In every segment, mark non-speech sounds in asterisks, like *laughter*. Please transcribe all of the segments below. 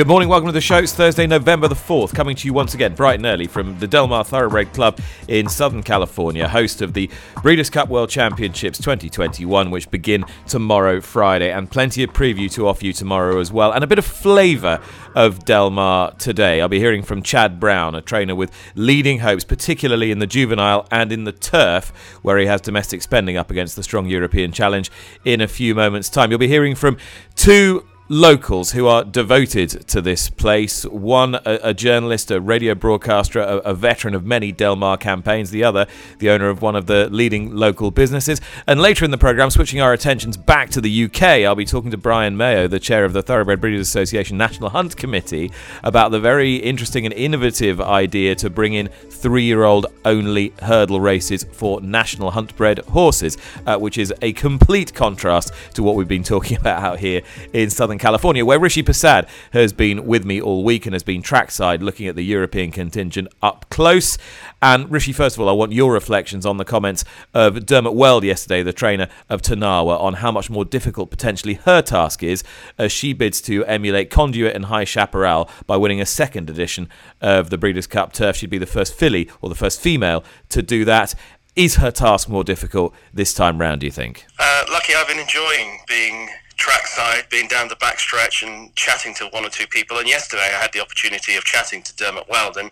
Good morning, welcome to the show. It's Thursday, November the 4th, coming to you once again bright and early from the Del Mar Thoroughbred Club in Southern California, host of the Breeders' Cup World Championships 2021, which begin tomorrow, Friday, and plenty of preview to offer you tomorrow as well, and a bit of flavour of Del Mar today. I'll be hearing from Chad Brown, a trainer with leading hopes, particularly in the juvenile and in the turf, where he has domestic spending up against the strong European challenge in a few moments' time. You'll be hearing from two locals who are devoted to this place. One, a, a journalist, a radio broadcaster, a, a, veteran of many Del Mar campaigns. The other, the owner of one of the leading local businesses. And later in the programme, switching our attentions back to the UK, I'll be talking to Brian Mayoh, the chair of the Thoroughbred Breeders Association National Hunt Committee, about the very interesting and innovative idea to bring in three year old only hurdle races for national hunt bred horses, uh, which is a complete contrast to what we've been talking *laughs* about out here in Southern California, where Rishi Persad has been with me all week and has been trackside looking at the European contingent up close. And Rishi, first of all, I want your reflections on the comments of Dermot Weld yesterday, the trainer of Tarnawa, on how much more difficult potentially her task is as she bids to emulate Conduit and High Chaparral by winning a second edition of the Breeders' Cup Turf. She'd be the first filly or the first female to do that. Is her task more difficult this time round, do you think? Uh, lucky I've been enjoying being trackside, being down the backstretch and chatting to one or two people. And yesterday I had the opportunity of chatting to Dermot Weld. And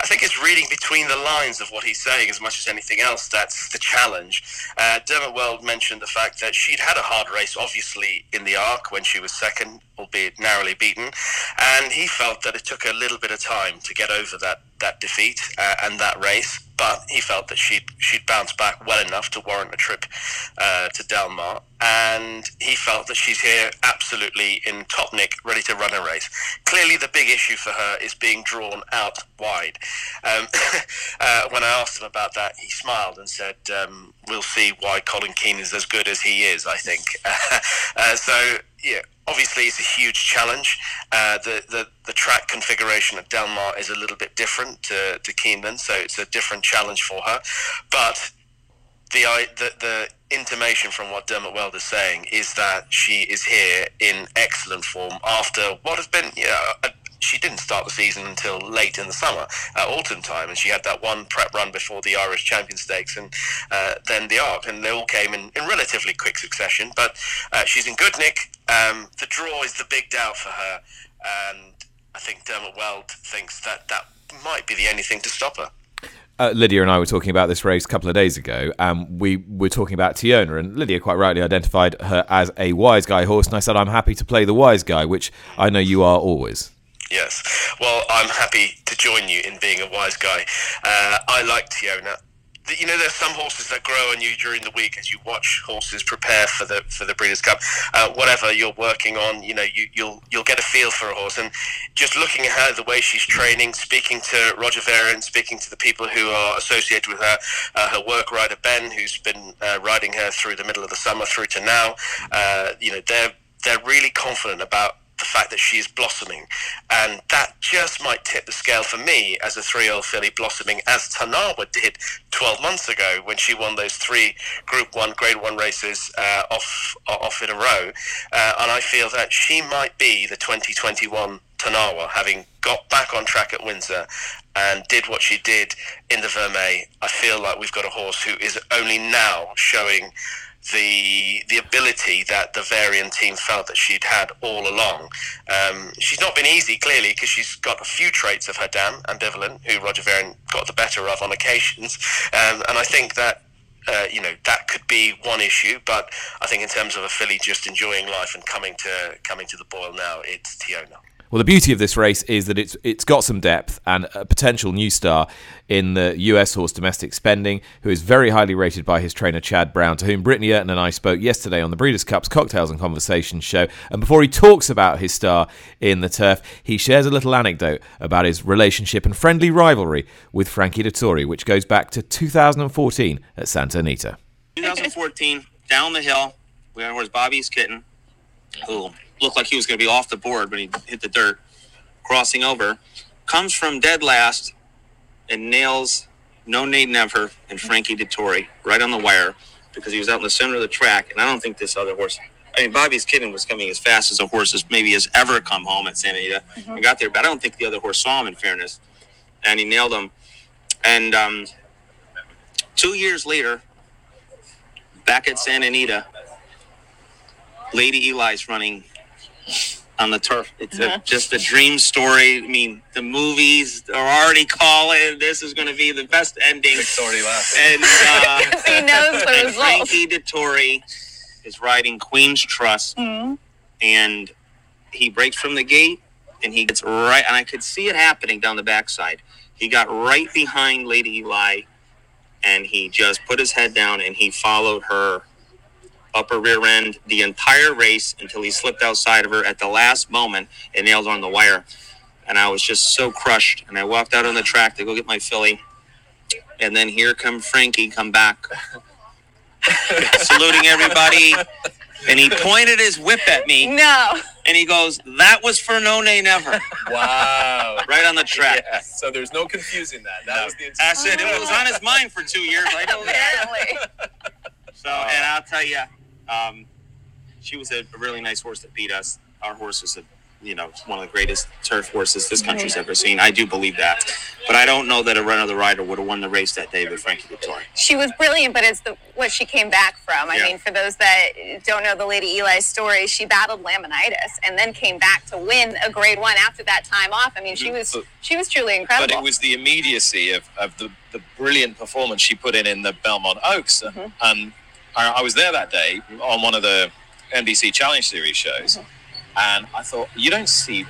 I think it's reading between the lines of what he's saying as much as anything else. That's the challenge. Uh, Dermot Weld mentioned the fact that she'd had a hard race, obviously, in the Arc when she was second, albeit narrowly beaten. And he felt that it took a little bit of time to get over that, that defeat uh, and that race but he felt that she'd she'd bounced back well enough to warrant a trip uh, to Del Mar, and he felt that she's here absolutely in top nick, ready to run a race. Clearly, the big issue for her is being drawn out wide. Um, *laughs* uh, when I asked him about that, he smiled and said, um, "We'll see why Colin Keane is as good as he is." I think *laughs* uh, so. Yeah obviously it's a huge challenge. Uh, the, the the track configuration at Del Mar is a little bit different to, to Keeneland, so it's a different challenge for her. But the, the the intimation from what Dermot Weld is saying is that she is here in excellent form after what has been you know, a, she didn't start the season until late in the summer, uh, autumn time, and she had that one prep run before the Irish Champion Stakes and uh, then the Arc, and they all came in, in relatively quick succession. But uh, she's in good nick. Um, the draw is the big doubt for her, and I think Dermot Weld thinks that that might be the only thing to stop her. Uh, Lydia and I were talking about this race a couple of days ago, and we were talking about Teona, and Lydia quite rightly identified her as a wise guy horse, and I said I'm happy to play the wise guy, which I know you are always. Yes. Well, I'm happy to join you in being a wise guy. Uh, I like Teona. You know, there's some horses that grow on you during the week as you watch horses prepare for the for the Breeders' Cup. Uh, whatever you're working on, you know, you, you'll you'll get a feel for a horse. And just looking at her, the way she's training, speaking to Roger Varian, speaking to the people who are associated with her, uh, her work rider Ben, who's been uh, riding her through the middle of the summer through to now. Uh, you know, they're they're really confident about the fact that she's blossoming. And that just might tip the scale for me as a three year old filly blossoming, as Tarnawa did 12 months ago when she won those three Group 1, Grade 1 races uh, off, off in a row. Uh, and I feel that she might be the 2021 Tarnawa, having got back on track at Windsor and did what she did in the Vermeille. I feel like we've got a horse who is only now showing the the ability that the Varian team felt that she'd had all along. Um, she's not been easy, clearly, because she's got a few traits of her dam, ambivalent, who Roger Varian got the better of on occasions. Um, and I think that uh, you know that could be one issue, but I think in terms of a filly just enjoying life and coming to coming to the boil now, it's Teona. Well, the beauty of this race is that it's it's got some depth and a potential new star in the US horse Domestic Spending, who is very highly rated by his trainer Chad Brown, to whom Britney Eurton and I spoke yesterday on the Breeders' Cup's Cocktails and Conversations show. And before he talks about his star in the turf, he shares a little anecdote about his relationship and friendly rivalry with Frankie Dettori, which goes back to 2014 at Santa Anita. 2014, down the hill, we had horse Bobby's kitten, who looked like he was going to be off the board when he hit the dirt, crossing over, comes from dead last and nails No Nay Never and Frankie Dettori right on the wire because he was out in the center of the track. And I don't think this other horse, I mean, Bobby's Kitten was coming as fast as a horse as maybe has ever come home at Santa Anita mm-hmm. and got there, but I don't think the other horse saw him in fairness. And he nailed him. And um, two years later, back at Santa Anita, Lady Eli's running on the turf. It's uh-huh. a, just a dream story. I mean, the movies are already calling this is going to be the best ending. Victoria last. And uh, *laughs* he knows the results. Frankie Dettori is riding Queen's Trust, mm-hmm. and he breaks from the gate, and he gets right, and I could see it happening down the backside. He got right behind Lady Eli, and he just put his head down, and he followed her upper rear end the entire race until he slipped outside of her at the last moment and nailed her on the wire. And I was just so crushed. And I walked out on the track to go get my filly. And then here come Frankie come back, *laughs* saluting everybody. And he pointed his whip at me. No. And he goes, "That was for No Nay Never." Wow! *laughs* right on the track. Yeah. So there's no confusing that. That no. was the. I said it was on his mind for two years. I know that. So, and I'll tell you, um, she was a really nice horse that beat us. Our horse was a you know, one of the greatest turf horses this country's ever seen. I do believe that. But I don't know that a run of the rider would have won the race that day with Frankie Dettori. She was brilliant, but it's the what she came back from. I yeah. mean, for those that don't know the Lady Eli story, she battled laminitis and then came back to win a grade one after that time off. I mean, she was she was truly incredible. But it was the immediacy of, of the, the brilliant performance she put in in the Belmont Oaks. Mm-hmm. And I, I was there that day on one of the NBC Challenge Series shows, mm-hmm. and I thought you don't see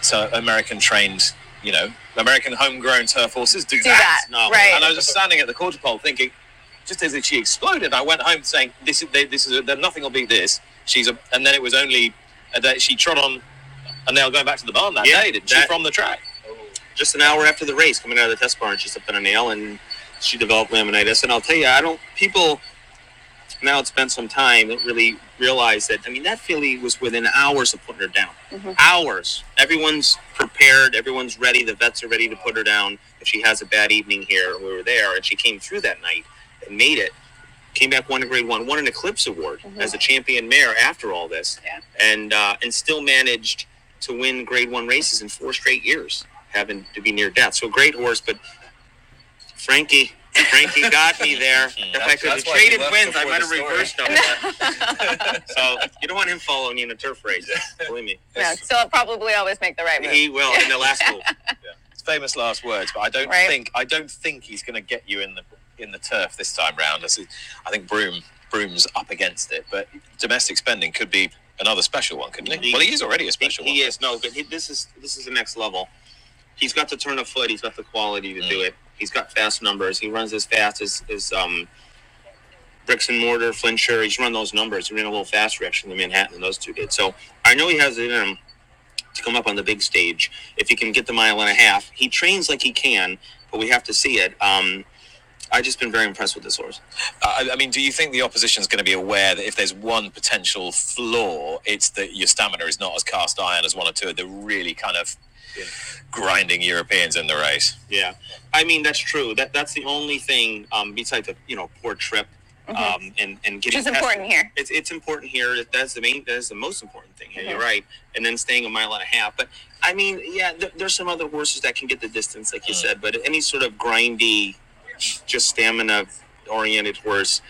so American trained, you know, American homegrown turf horses do, do that. that. No. Right. And I was just standing at the quarter pole thinking, just as if she exploded, I went home saying, "This is this is a, nothing will beat this." She's a, and then it was only that she trod on a nail going back to the barn that yeah, day, did she, from the track? Just an hour after the race, coming out of the test barn, she stepped on a nail and she developed laminitis. And I'll tell you, I don't people now it's been some time that really realized that I mean that filly was within hours of putting her down. Mm-hmm. Hours. Everyone's prepared. Everyone's ready. The vets are ready to put her down if she has a bad evening here. We were there, and she came through that night and made it. Came back, won a Grade One, won an Eclipse Award mm-hmm. as a champion mare after all this, yeah. and uh, and still managed to win Grade One races in four straight years, having to be near death. So great horse, but Frankie Frankie got me there. *laughs* if I could have traded wins, I might have reversed them. *laughs* so you don't want him following you in a turf race. Believe me. Yeah, so I'll probably always make the right move. He will in the last *laughs* move. Yeah. It's famous last words, but I don't right. think I don't think he's going to get you in the in the turf this time round. I think Broome Broome's up against it, but domestic spending could be another special one, couldn't he? he well, he is already a special he, one. He is no, but he, this is this is the next level. He's got the turn of foot. He's got the quality to mm. do it. He's got fast numbers. He runs as fast as, as um, bricks and mortar, Flintshire. He's run those numbers. He ran a little faster actually than Manhattan and those two did. So I know he has it in him to come up on the big stage. If he can get the mile and a half, he trains like he can, but we have to see it. Um, I've just been very impressed with this horse. Uh, I mean, do you think the opposition is going to be aware that if there's one potential flaw, it's that your stamina is not as cast iron as one or two of the really kind of grinding Europeans in the race. Yeah, I mean that's true. That that's the only thing um, besides the you know poor trip. Mm-hmm. Um, and and getting Which is important here. It's it's important here. That's the main. That's the most important thing here. Mm-hmm. You're right. And then staying a mile and a half. But I mean, yeah, th- there's some other horses that can get the distance, like you mm-hmm. said. But any sort of grindy, just stamina oriented horse,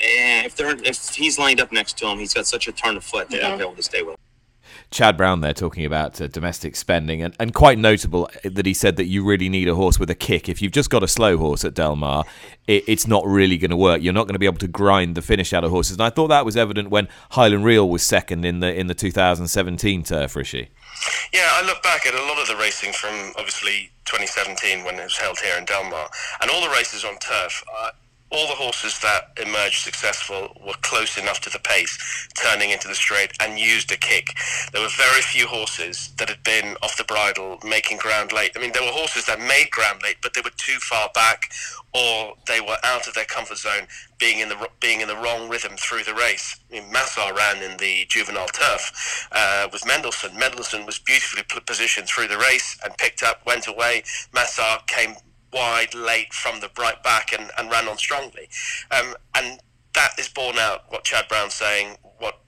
eh, if they're if he's lined up next to him, he's got such a turn of foot that mm-hmm. I'll be able to stay with. him. Chad Brown there talking about uh, domestic spending, and, and quite notable that he said that you really need a horse with a kick. If you've just got a slow horse at Del Mar, it, it's not really going to work. You're not going to be able to grind the finish out of horses. And I thought that was evident when Highland Reel was second in the in the 2017 turf, Rishi. Yeah, I look back at a lot of the racing from obviously 2017 when it was held here in Del Mar, and all the races on turf. Uh, all the horses that emerged successful were close enough to the pace, turning into the straight, and used a kick. There were very few horses that had been off the bridle, making ground late. I mean, there were horses that made ground late, but they were too far back, or they were out of their comfort zone, being in the being in the wrong rhythm through the race. I mean, Masar ran in the juvenile turf uh, with Mendelssohn. Mendelssohn was beautifully positioned through the race and picked up, went away. Masar came wide late from the right back and, and ran on strongly. Um, and that is borne out what Chad Brown's saying, what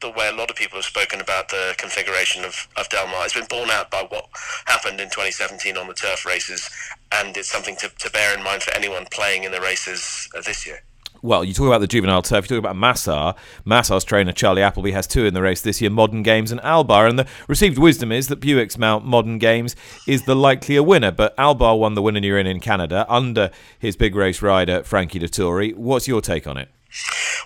the way a lot of people have spoken about the configuration of, of Del Mar. It's been borne out by what happened in 2017 on the turf races, and it's something to, to bear in mind for anyone playing in the races this year well, you talk about the juvenile turf, you talk about Masar. Masar's trainer, Charlie Appleby, has two in the race this year Modern Games and Albahr. And the received wisdom is that Buick's mount Modern Games is the likelier winner. But Albahr won the winner you're in in Canada under his big race rider, Frankie Dettori. What's your take on it?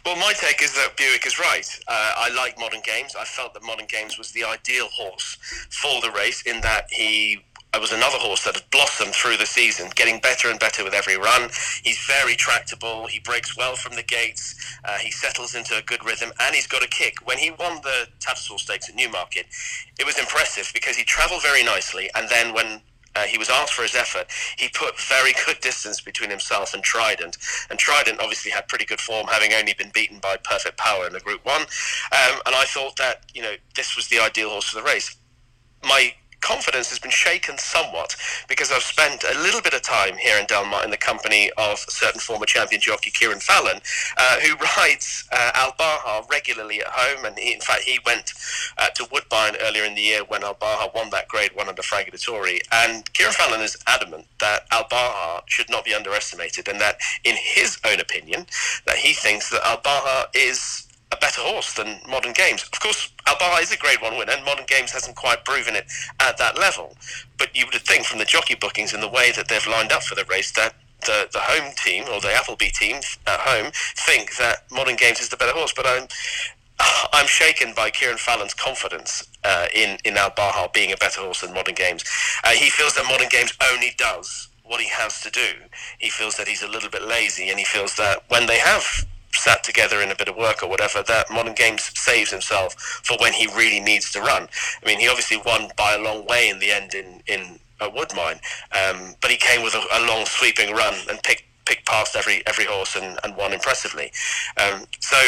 Well, my take is that Buick is right. Uh, I like Modern Games. I felt that Modern Games was the ideal horse for the race in that he I was another horse that had blossomed through the season, getting better and better with every run. He's very tractable. He breaks well from the gates. Uh, he settles into a good rhythm, and he's got a kick. When he won the Tattersall Stakes at Newmarket, it was impressive because he travelled very nicely, and then when uh, he was asked for his effort. He put very good distance between himself and Trident, and Trident obviously had pretty good form, having only been beaten by Perfect Power in the Group One. Um, and I thought that you know this was the ideal horse for the race. My confidence has been shaken somewhat because I've spent a little bit of time here in Del Mar in the company of certain former champion jockey Kieran Fallon, uh, who rides uh, Albahr regularly at home. And he, in fact, he went uh, to Woodbine earlier in the year when Albahr won that grade one under Frankie Dettori. And Kieran Fallon is adamant that Albahr should not be underestimated and that, in his own opinion, that he thinks that Albahr is a better horse than Modern Games. Of course, Albahr is a Grade One winner, and Modern Games hasn't quite proven it at that level. But you would think from the jockey bookings and the way that they've lined up for the race that the, the home team or the Appleby team at home think that Modern Games is the better horse. But I'm *sighs* I'm shaken by Kieran Fallon's confidence uh, in in Al being a better horse than Modern Games. Uh, he feels that Modern Games only does what he has to do. He feels that he's a little bit lazy, and he feels that when they have sat together in a bit of work or whatever, that Modern Games saves himself for when he really needs to run. I mean, he obviously won by a long way in the end in in a Woodbine, um, but he came with a, a, long sweeping run and picked picked past every every horse and, and won impressively. Um, so.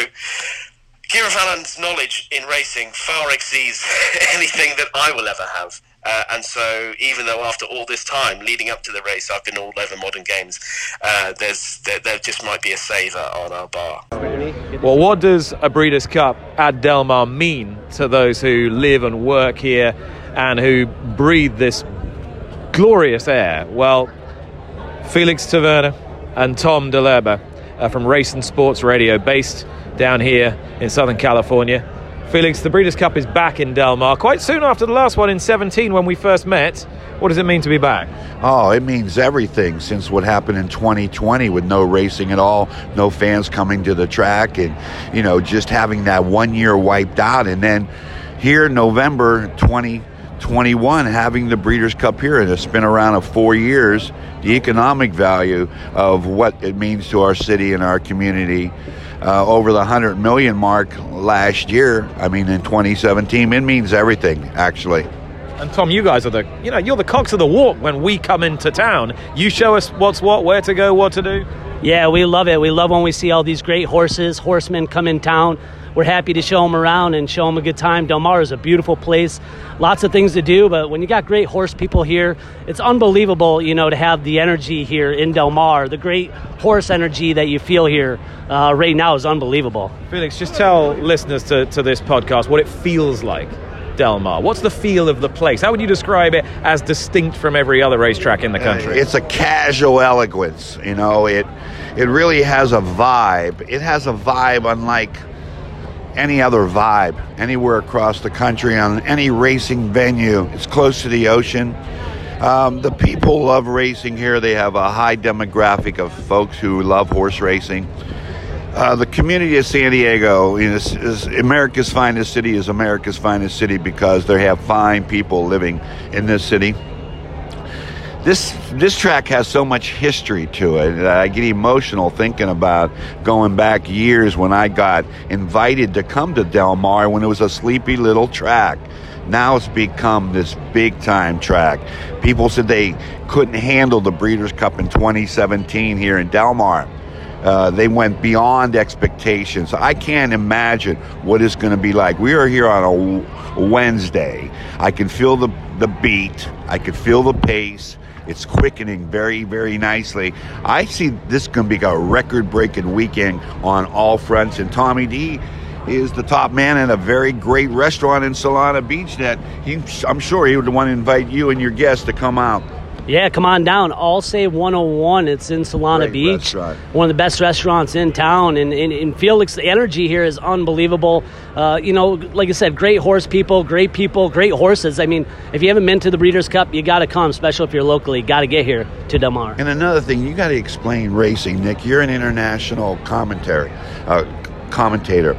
Kieran Fallon's knowledge in racing far exceeds *laughs* anything that I will ever have. Uh, and so, even though after all this time leading up to the race, I've been all over modern games, uh, there's there, there, just might be a saver on Albahr. Well, what does a Breeders' Cup at Del Mar mean to those who live and work here and who breathe this glorious air? Well, Felix Taverna and Tom Dell'Erba uh, from Race and Sports Radio, based down here in Southern California. Felix, the Breeders' Cup is back in Del Mar quite soon after the last one in 17 when we first met. What does it mean to be back? Oh, it means everything since what happened in 2020 with no racing at all, no fans coming to the track, and, you know, just having that one year wiped out. And then here, November 2021, having the Breeders' Cup here, and it's been around of four years, the economic value of what it means to our city and our community uh, over the 100 million mark last year. I mean, in 2017, it means everything, actually. And Tom, you guys are the, you know, you're the cocks of the walk when we come into town. You show us what's what, where to go, what to do. Yeah, we love it. We love when we see all these great horses, horsemen come in town we're happy to show them around and show them a good time. Del Mar is a beautiful place, lots of things to do, but when you got great horse people here, it's unbelievable, you know, to have the energy here in Del Mar. The great horse energy that you feel here uh, right now is unbelievable. Felix, just tell listeners to, to this podcast what it feels like. Del Mar? What's the feel of the place? How would you describe it as distinct from every other racetrack in the country? It's a casual elegance. You know, it it really has a vibe. It has a vibe unlike any other vibe anywhere across the country on any racing venue. It's close to the ocean. Um, the people love racing here. They have a high demographic of folks who love horse racing. Uh, the community of San Diego is, is, America's finest city. Is America's finest city because they have fine people living in this city. This this track has so much history to it that I get emotional thinking about going back years when I got invited to come to Del Mar when it was a sleepy little track. Now it's become this big time track. People said they couldn't handle the Breeders' Cup in 2017 here in Del Mar. Uh, they went beyond expectations. I can't imagine what it's going to be like. We are here on a Wednesday. I can feel the, the beat, I can feel the pace. It's quickening very, very nicely. I see this going to be a record breaking weekend on all fronts. And Tommy D is the top man at a very great restaurant in Solana Beach that he, I'm sure he would want to invite you and your guests to come out. Yeah, come on down. All Save 101. It's in Solana Great Beach. Restaurant. One of the best restaurants in town. And, and, and Felix, the energy here is unbelievable. Uh, you know, like I said, great horse people, great people, great horses. I mean, if you haven't been to the Breeders' Cup, you got to come, especially if you're locally. Got to get here to Del Mar. And another thing, you got to explain racing, Nick. You're an international commentary uh, commentator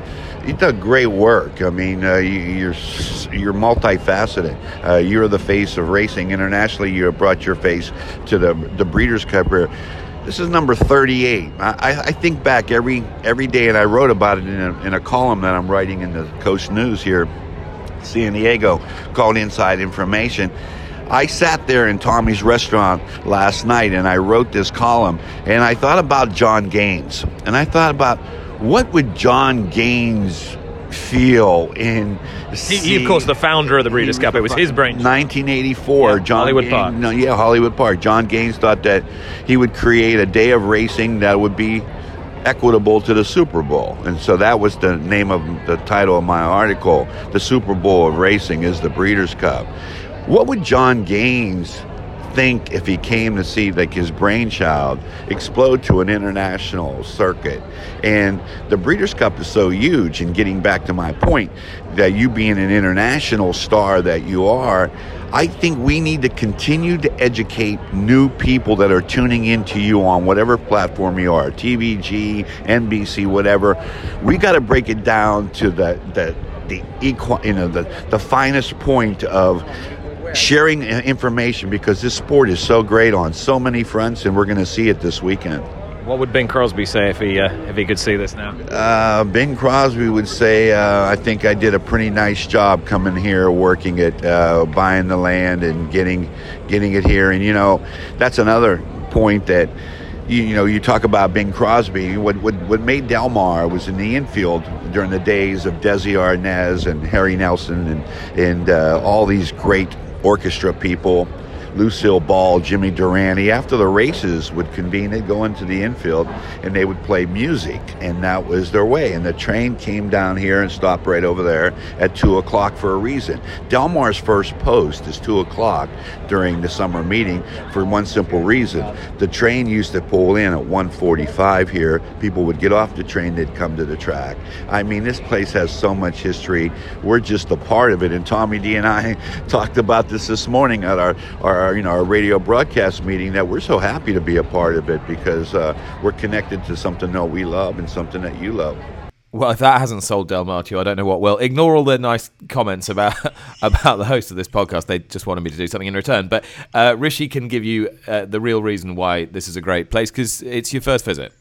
you did great work. I mean, uh, you, are you're multifaceted. Uh, you're the face of racing internationally. You have brought your face to the the Breeders' Cup here. This is number 38. I, I, think back every every day, and I wrote about it in a, in a column that I'm writing in the Coast News here, San Diego, called Inside Information. I sat there in Tommy's restaurant last night and I wrote this column, and I thought about John Gaines, and I thought about what would John Gaines feel in he, he, of course the founder of the Breeders' Cup. It was his brain. 1984 yeah, John Hollywood Gaines, Park no, yeah Hollywood Park. John Gaines thought that he would create a day of racing that would be equitable to the Super Bowl. And so that was the name of the title of my article the Super Bowl of racing is the Breeders' Cup. What would John Gaines think if he came to see like his brainchild explode to an international circuit. And the Breeders' Cup is so huge. And getting back to my point, that you being an international star that you are, I think we need to continue to educate new people that are tuning into you on whatever platform you are, TVG, NBC, whatever. We got to break it down to the the the equal, you know, the the finest point of sharing information because this sport is so great on so many fronts, and we're going to see it this weekend. What would Bing Crosby say if he uh, if he could see this now? Uh, Bing Crosby would say, uh, "I think I did a pretty nice job coming here, working it, uh, buying the land, and getting getting it here." And you know, that's another point that you, you, know, you talk about Bing Crosby. What, what, what made Del Mar was in the infield during the days of Desi Arnaz and Harry Nelson and, and uh, all these great orchestra people Lucille Ball, Jimmy Durante, after the races would convene, they'd go into the infield and they would play music, and that was their way. And the train came down here and stopped right over there at 2 o'clock for a reason. Del Mar's first post is 2 o'clock during the summer meeting for one simple reason. The train used to pull in at 1:45 here. People would get off the train, they'd come to the track. I mean, this place has so much history. We're just a part of it. And Tommy D and I *laughs* talked about this this morning at our, our our you know our radio broadcast meeting that we're so happy to be a part of it because uh, we're connected to something that we love and something that you love. Well, if that hasn't sold Del Mar to you, I don't know what will. Ignore all the nice comments about *laughs* about the host of this podcast. They just wanted me to do something in return. But uh, Rishi can give you uh, the real reason why this is a great place because it's your first visit.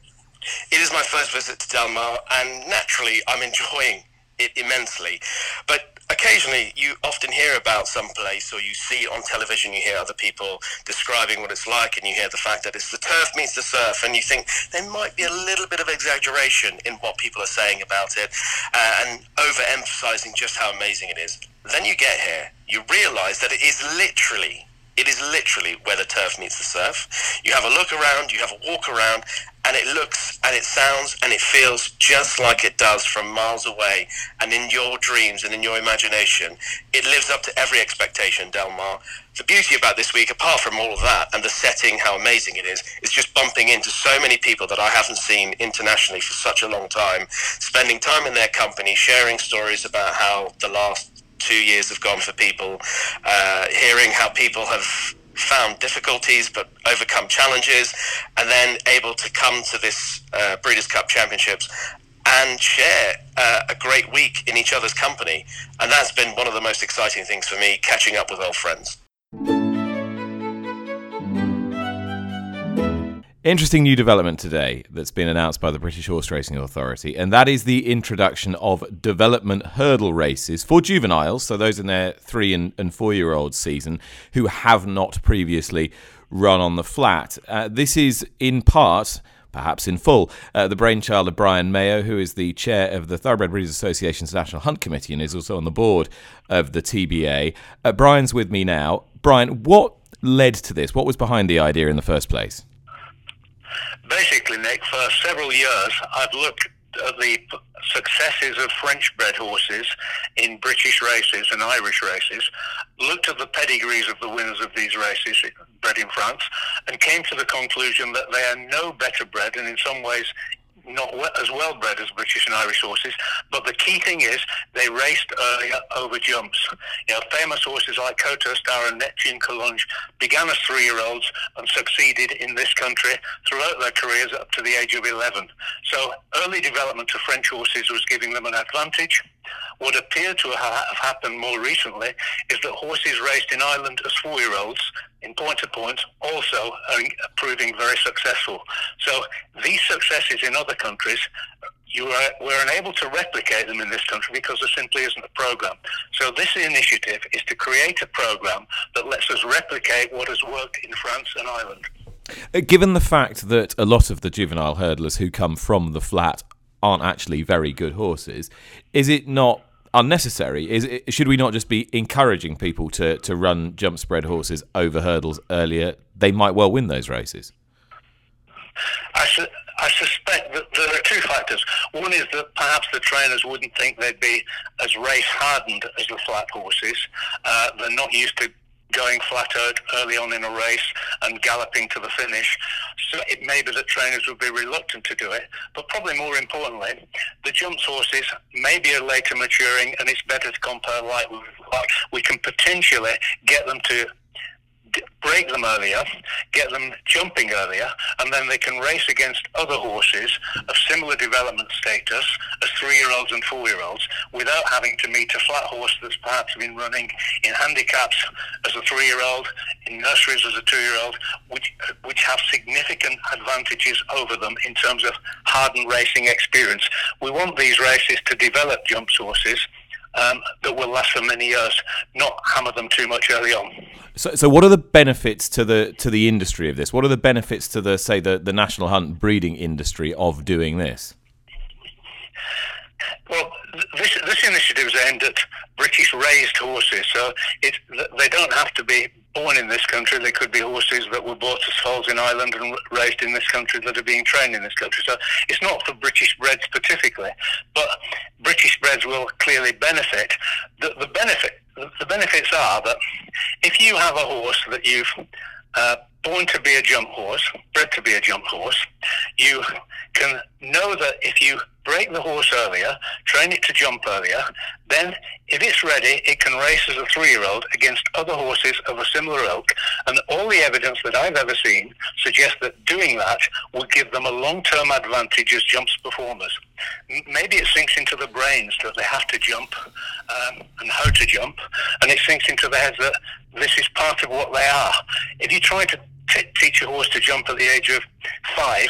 It is my first visit to Del Mar, and naturally, I'm enjoying it immensely. But occasionally you often hear about some place or you see on television you hear other people describing what it's like and you hear the fact that it's the turf meets the surf and you think there might be a little bit of exaggeration in what people are saying about it uh, and overemphasizing just how amazing it is. Then you get here you realize that it is literally It is literally where the turf meets the surf. You have a look around, you have a walk around, and it looks and it sounds and it feels just like it does from miles away. And in your dreams and in your imagination, it lives up to every expectation, Del Mar. The beauty about this week, apart from all of that and the setting, how amazing it is, is just bumping into so many people that I haven't seen internationally for such a long time, spending time in their company, sharing stories about how the last two years have gone for people, uh, hearing how people have found difficulties but overcome challenges, and then able to come to this uh, Breeders' Cup Championships and share uh, a great week in each other's company. And that's been one of the most exciting things for me, catching up with old friends. Interesting new development today that's been announced by the British Horse Racing Authority, and that is the introduction of development hurdle races for juveniles, so those in their three and, and four year old season who have not previously run on the flat. Uh, this is in part perhaps in full, uh, the brainchild of Brian Mayoh, who is the chair of the Thoroughbred Breeders Association's National Hunt Committee and is also on the board of the TBA. Uh, Brian's with me now. Brian, what led to this? What was behind the idea in the first place? Basically, Nick, for several years, I've looked at the successes of French bred horses in British races and Irish races, looked at the pedigrees of the winners of these races bred in France, and came to the conclusion that they are no better bred and in some ways not as well bred as British and Irish horses, but the key thing is they raced earlier over jumps. You know, famous horses like Kauto Star and Neptune Collonges began as three-year-olds and succeeded in this country throughout their careers up to the age of 11. So early development of French horses was giving them an advantage. What appeared to have happened more recently is that horses raced in Ireland as four-year-olds in point to point also are proving very successful. So these successes in other countries, you are, we're unable to replicate them in this country because there simply isn't a program. So this initiative is to create a program that lets us replicate what has worked in France and Ireland. Uh, given the fact that a lot of the juvenile hurdlers who come from the flat aren't actually very good horses, is it not unnecessary? Is it, should we not just be encouraging people to to run jump spread horses over hurdles earlier? They might well win those races. I, su- I suspect that there are two factors. One is that perhaps the trainers wouldn't think they'd be as race hardened as the flat horses. Uh, they're not used to going flat out early on in a race and galloping to the finish. So it may be that trainers would be reluctant to do it. But probably more importantly, the jumps horses maybe are later maturing and it's better to compare light with light. We can potentially get them to break them earlier, get them jumping earlier, and then they can race against other horses of similar development status as three-year-olds and four-year-olds without having to meet a flat horse that's perhaps been running in handicaps as a three-year-old, in nurseries as a two-year-old, which, which have significant advantages over them in terms of hardened racing experience. We want these races to develop jump horses um, that will last for many years, not hammer them too much early on. So, so what are the benefits to the to the industry of this? What are the benefits to the say the, the national hunt breeding industry of doing this? Well, this this initiative is aimed at British raised horses, so it, they don't have to be born in this country. They could be horses that were bought as foals in Ireland and raised in this country that are being trained in this country. So it's not for British bred specifically, but British breds will clearly benefit. The, the benefit the benefits are that if you have a horse that you've uh, born to be a jump horse, bred to be a jump horse, you can know that if you break the horse earlier, train it to jump earlier, then if it's ready, it can race as a three-year-old against other horses of a similar ilk. And all the evidence that I've ever seen suggests that doing that would give them a long-term advantage as jumps performers. Maybe it sinks into the brains that they have to jump um, and how to jump, and it sinks into their heads that this is part of what they are. If you try to t- teach a horse to jump at the age of five,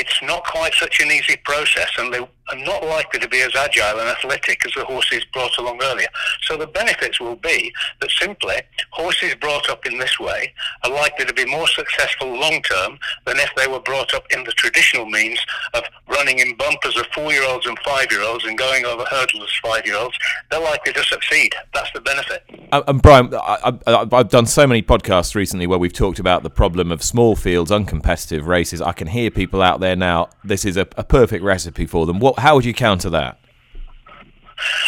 it's not quite such an easy process, and they are not likely to be as agile and athletic as the horses brought along earlier. So the benefits will be that simply horses brought up in this way are likely to be more successful long term than if they were brought up in the traditional means of running in bumpers of four year olds and five year olds and going over hurdles as five year olds. They're likely to succeed. That's the benefit. Uh, and Brian, I, have done so many podcasts recently where we've talked about the problem of small fields, uncompetitive races. I can hear people out there now. This is a, a perfect recipe for them. What? How would you counter that?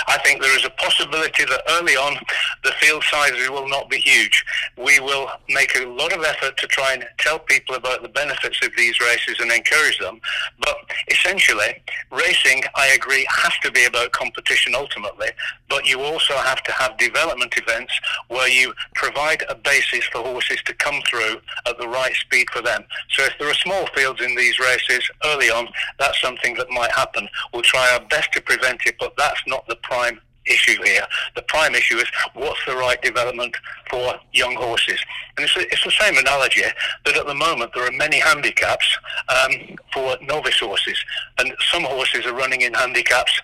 I think there is a possibility that early on the field sizes will not be huge. We will make a lot of effort to try and tell people about the benefits of these races and encourage them. But essentially, racing, I agree, has to be about competition ultimately, but you also have to have development events where you provide a basis for horses to come through at the right speed for them. So if there are small fields in these races early on, that's something that might happen. We'll try our best to prevent it, but that's not the prime issue here. The prime issue is what's the right development for young horses. And it's, it's the same analogy that at the moment there are many handicaps um, for novice horses. And some horses are running in handicaps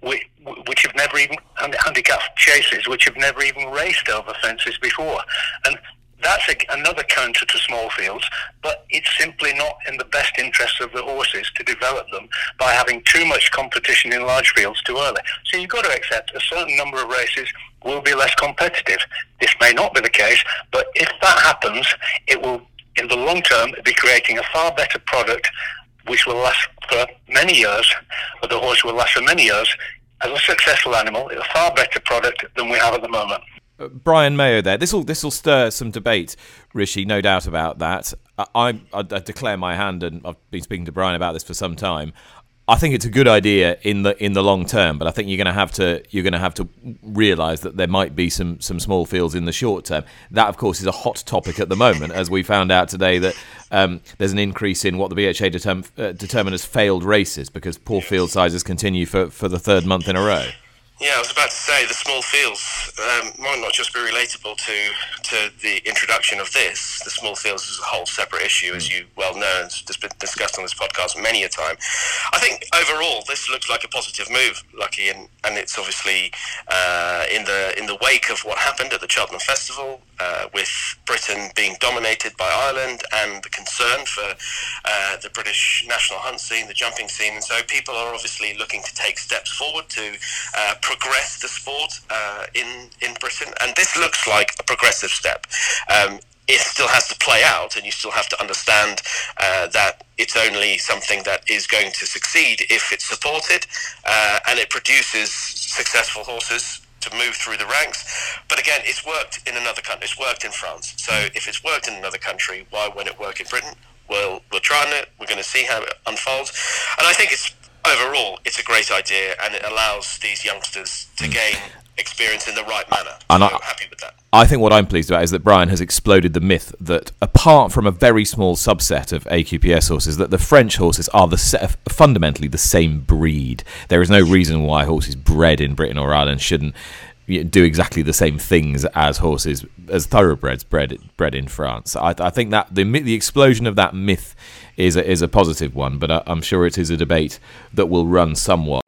which, have never even, handicap chases, which have never even raced over fences before. And that's a, another counter to small fields, but it's simply not in the best interests of the horses to develop them by having too much competition in large fields too early. So you've got to accept a certain number of races will be less competitive. This may not be the case, but if that happens, it will, in the long term, be creating a far better product which will last for many years, or the horse will last for many years as a successful animal, a far better product than we have at the moment. Brian Mayoh there. This will this will stir some debate, Rishi, no doubt about that. I, I, I, declare my hand, and I've been speaking to Brian about this for some time. I think it's a good idea in the in the long term, but I think you're going to have to you're going to have to realise that there might be some some small fields in the short term. That, of course, is a hot topic at the moment, as we found out today that um, there's an increase in what the BHA determ, uh, determine as failed races because poor field sizes continue for, for the third month in a row. Yeah, I was about to say the small fields um, might not just be relatable to to the introduction of this. The small fields is a whole separate issue, as you well know, and it's been discussed on this podcast many a time. I think overall this looks like a positive move, Lucky, and, and it's obviously uh, in the in the wake of what happened at the Cheltenham Festival, uh, with Britain being dominated by Ireland, and the concern for uh, the British national hunt scene, the jumping scene, and so people are obviously looking to take steps forward to uh, progress the sport uh, in in Britain, and this looks like a progressive step. Um, it still has to play out, and you still have to understand uh, that it's only something that is going to succeed if it's supported uh, and it produces successful horses to move through the ranks. But again, it's worked in another country. It's worked in France. So if it's worked in another country, why won't it work in Britain? Well, we're trying it. We're going to see how it unfolds. And I think it's overall, it's a great idea, and it allows these youngsters to mm. gain experience in the right manner. And so I, am happy with that. I think what I'm pleased about is that Brian has exploded the myth that, apart from a very small subset of AQPS horses, that the French horses are the fundamentally the same breed. There is no reason why horses bred in Britain or Ireland shouldn't do exactly the same things as horses as thoroughbreds bred bred in France. I, I think that the the explosion of that myth is a, is a positive one, but I, I'm sure it is a debate that will run somewhat.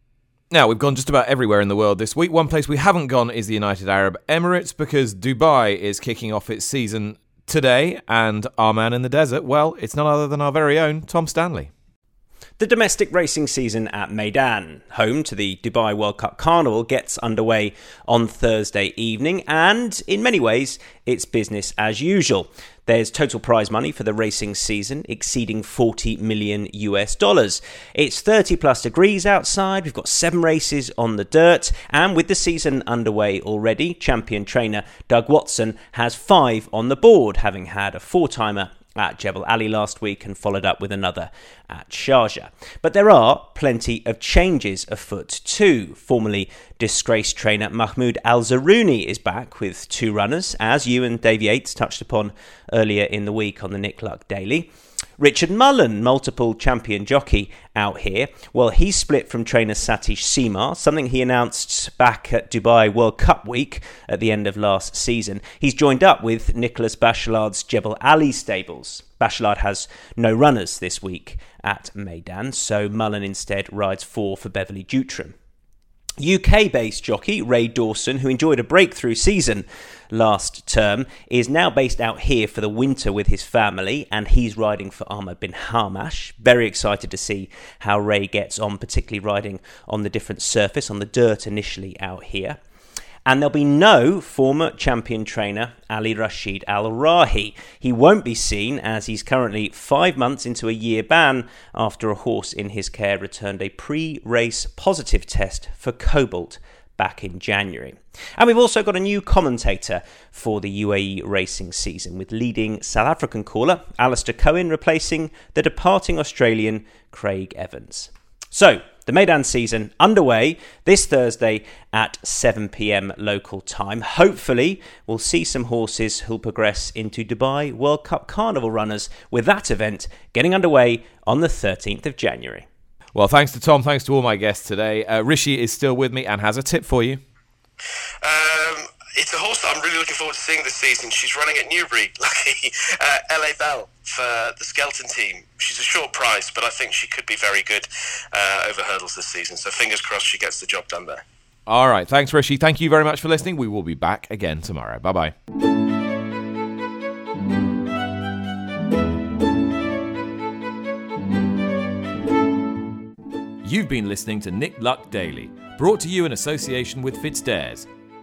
Now, we've gone just about everywhere in the world this week. One place we haven't gone is the United Arab Emirates because Dubai is kicking off its season today, and our man in the desert, well, it's none other than our very own Tom Stanley. The domestic racing season at Meydan, home to the Dubai World Cup Carnival, gets underway on Thursday evening, and in many ways, it's business as usual. There's total prize money for the racing season exceeding 40 million US dollars. It's 30 plus degrees outside, we've got seven races on the dirt, and with the season underway already, champion trainer Doug Watson has five on the board, having had a four timer at Jebel Ali last week and followed up with another at Sharjah. But there are plenty of changes afoot too. Formerly disgraced trainer Mahmoud Al Zarouni is back with two runners, as you and Dave Yates touched upon earlier in the week on the Nick Luck Daily. Richard Mullen, multiple champion jockey out here, well, he split from trainer Satish Seemar, something he announced back at Dubai World Cup week at the end of last season. He's joined up with Nicholas Bachalard's Jebel Ali stables. Bachalard has no runners this week at Meydan, so Mullen instead rides four for Beverly Dutram. UK based jockey Ray Dawson, who enjoyed a breakthrough season last term, is now based out here for the winter with his family, and he's riding for Ahmad bin Harmash. Very excited to see how Ray gets on, particularly riding on the different surface, on the dirt initially out here. And there'll be no former champion trainer Ali Rashid Al Raihe. He won't be seen as he's currently five months into a year ban after a horse in his care returned a pre race positive test for cobalt back in January. And we've also got a new commentator for the UAE racing season with leading South African caller Alistair Cohen replacing the departing Australian Craig Evans. So, the Meydan season underway this Thursday at 7 pm local time. Hopefully, we'll see some horses who'll progress into Dubai World Cup Carnival runners with that event getting underway on the 13th of January. Well, thanks to Tom. Thanks to all my guests today. Uh, Rishi is still with me and has a tip for you. Um, it's a horse that I'm really looking forward to seeing this season. She's running at Newbury, *laughs* lucky uh, LA Bell for the Skelton team. She's a short price, but I think she could be very good uh, over hurdles this season. So fingers crossed she gets the job done there. All right. Thanks, Rishi. Thank you very much for listening. We will be back again tomorrow. Bye bye. You've been listening to Nick Luck Daily, brought to you in association with FitzDares,